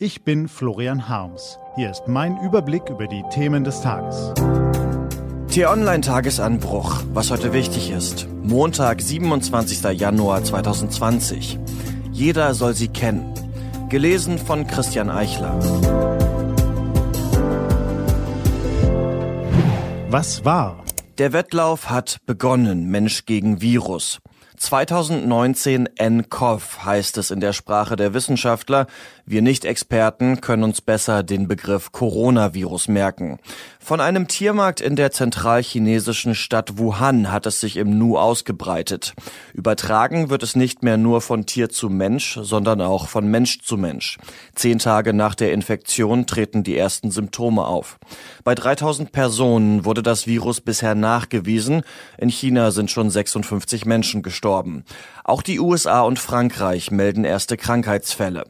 Ich bin Florian Harms. Hier ist mein Überblick über die Themen des Tages. T-Online-Tagesanbruch, was heute wichtig ist. Montag, 27. Januar 2020. Jeder soll sie kennen. Gelesen von Christian Eichler. Was war? Der Wettlauf hat begonnen, Mensch gegen Virus. 2019 nCoV heißt es in der Sprache der Wissenschaftler. Wir Nicht-Experten können uns besser den Begriff Coronavirus merken. Von einem Tiermarkt in der zentralchinesischen Stadt Wuhan hat es sich im Nu ausgebreitet. Übertragen wird es nicht mehr nur von Tier zu Mensch, sondern auch von Mensch zu Mensch. Zehn Tage nach der Infektion treten die ersten Symptome auf. Bei 3000 Personen wurde das Virus bisher nachgewiesen. In China sind schon 56 Menschen gestorben. Auch die USA und Frankreich melden erste Krankheitsfälle.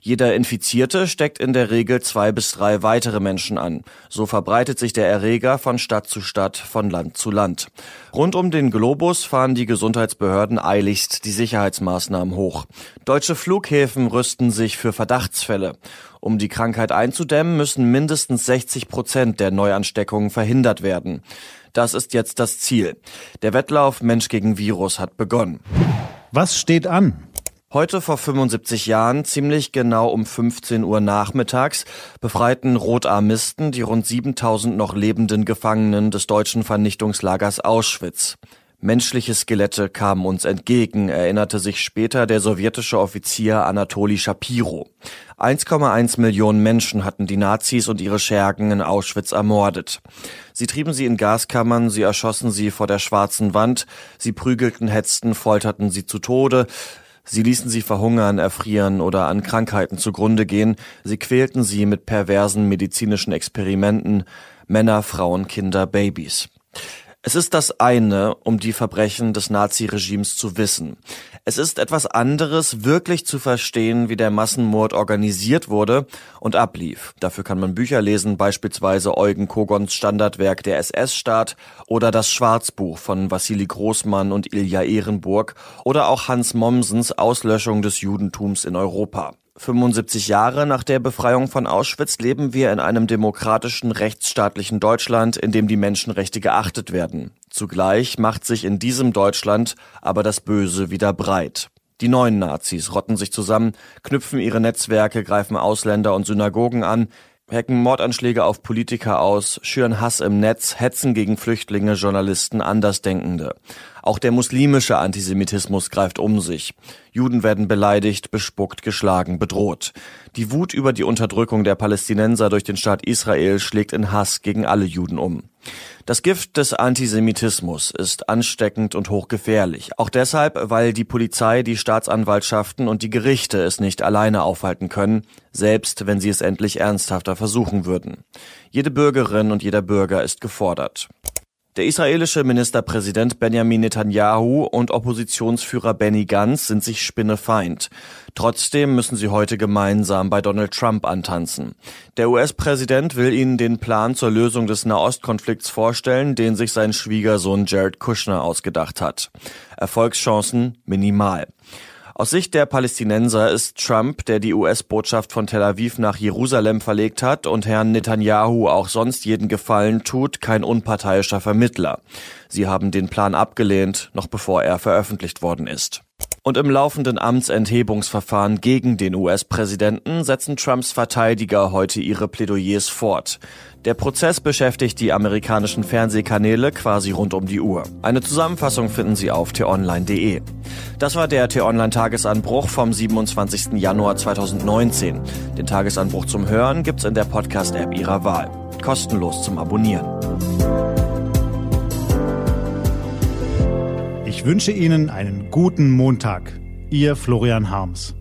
Jeder Infizierte steckt in der Regel zwei bis drei weitere Menschen an. So verbreitet sich der Erreger von Stadt zu Stadt, von Land zu Land. Rund um den Globus fahren die Gesundheitsbehörden eiligst die Sicherheitsmaßnahmen hoch. Deutsche Flughäfen rüsten sich für Verdachtsfälle. Um die Krankheit einzudämmen, müssen mindestens 60 Prozent der Neuansteckungen verhindert werden. Das ist jetzt das Ziel. Der Wettlauf Mensch gegen Virus hat begonnen. Was steht an? Heute vor 75 Jahren, ziemlich genau um 15 Uhr nachmittags, befreiten Rotarmisten die rund 7000 noch lebenden Gefangenen des deutschen Vernichtungslagers Auschwitz. Menschliche Skelette kamen uns entgegen, erinnerte sich später der sowjetische Offizier Anatoli Shapiro. 1,1 Millionen Menschen hatten die Nazis und ihre Schergen in Auschwitz ermordet. Sie trieben sie in Gaskammern, sie erschossen sie vor der schwarzen Wand, sie prügelten, hetzten, folterten sie zu Tode, Sie ließen sie verhungern, erfrieren oder an Krankheiten zugrunde gehen. Sie quälten sie mit perversen medizinischen Experimenten. Männer, Frauen, Kinder, Babys. Es ist das eine, um die Verbrechen des Naziregimes zu wissen. Es ist etwas anderes, wirklich zu verstehen, wie der Massenmord organisiert wurde und ablief. Dafür kann man Bücher lesen, beispielsweise Eugen Kogons Standardwerk Der SS-Staat oder das Schwarzbuch von Wassili Großmann und Ilja Ehrenburg oder auch Hans Mommsens Auslöschung des Judentums in Europa. 75 Jahre nach der Befreiung von Auschwitz leben wir in einem demokratischen, rechtsstaatlichen Deutschland, in dem die Menschenrechte geachtet werden. Zugleich macht sich in diesem Deutschland aber das Böse wieder breit. Die neuen Nazis rotten sich zusammen, knüpfen ihre Netzwerke, greifen Ausländer und Synagogen an, hacken Mordanschläge auf Politiker aus, schüren Hass im Netz, hetzen gegen Flüchtlinge, Journalisten, Andersdenkende. Auch der muslimische Antisemitismus greift um sich. Juden werden beleidigt, bespuckt, geschlagen, bedroht. Die Wut über die Unterdrückung der Palästinenser durch den Staat Israel schlägt in Hass gegen alle Juden um. Das Gift des Antisemitismus ist ansteckend und hochgefährlich. Auch deshalb, weil die Polizei, die Staatsanwaltschaften und die Gerichte es nicht alleine aufhalten können, selbst wenn sie es endlich ernsthafter versuchen würden. Jede Bürgerin und jeder Bürger ist gefordert. Der israelische Ministerpräsident Benjamin Netanyahu und Oppositionsführer Benny Gantz sind sich spinnefeind. Trotzdem müssen sie heute gemeinsam bei Donald Trump antanzen. Der US-Präsident will ihnen den Plan zur Lösung des Nahostkonflikts vorstellen, den sich sein Schwiegersohn Jared Kushner ausgedacht hat. Erfolgschancen minimal. Aus Sicht der Palästinenser ist Trump, der die US-Botschaft von Tel Aviv nach Jerusalem verlegt hat und Herrn Netanyahu auch sonst jeden Gefallen tut, kein unparteiischer Vermittler. Sie haben den Plan abgelehnt, noch bevor er veröffentlicht worden ist. Und im laufenden Amtsenthebungsverfahren gegen den US-Präsidenten setzen Trumps Verteidiger heute ihre Plädoyers fort. Der Prozess beschäftigt die amerikanischen Fernsehkanäle quasi rund um die Uhr. Eine Zusammenfassung finden Sie auf t-online.de. Das war der T-Online-Tagesanbruch vom 27. Januar 2019. Den Tagesanbruch zum Hören gibt's in der Podcast-App Ihrer Wahl. Kostenlos zum Abonnieren. Ich wünsche Ihnen einen guten Montag. Ihr Florian Harms.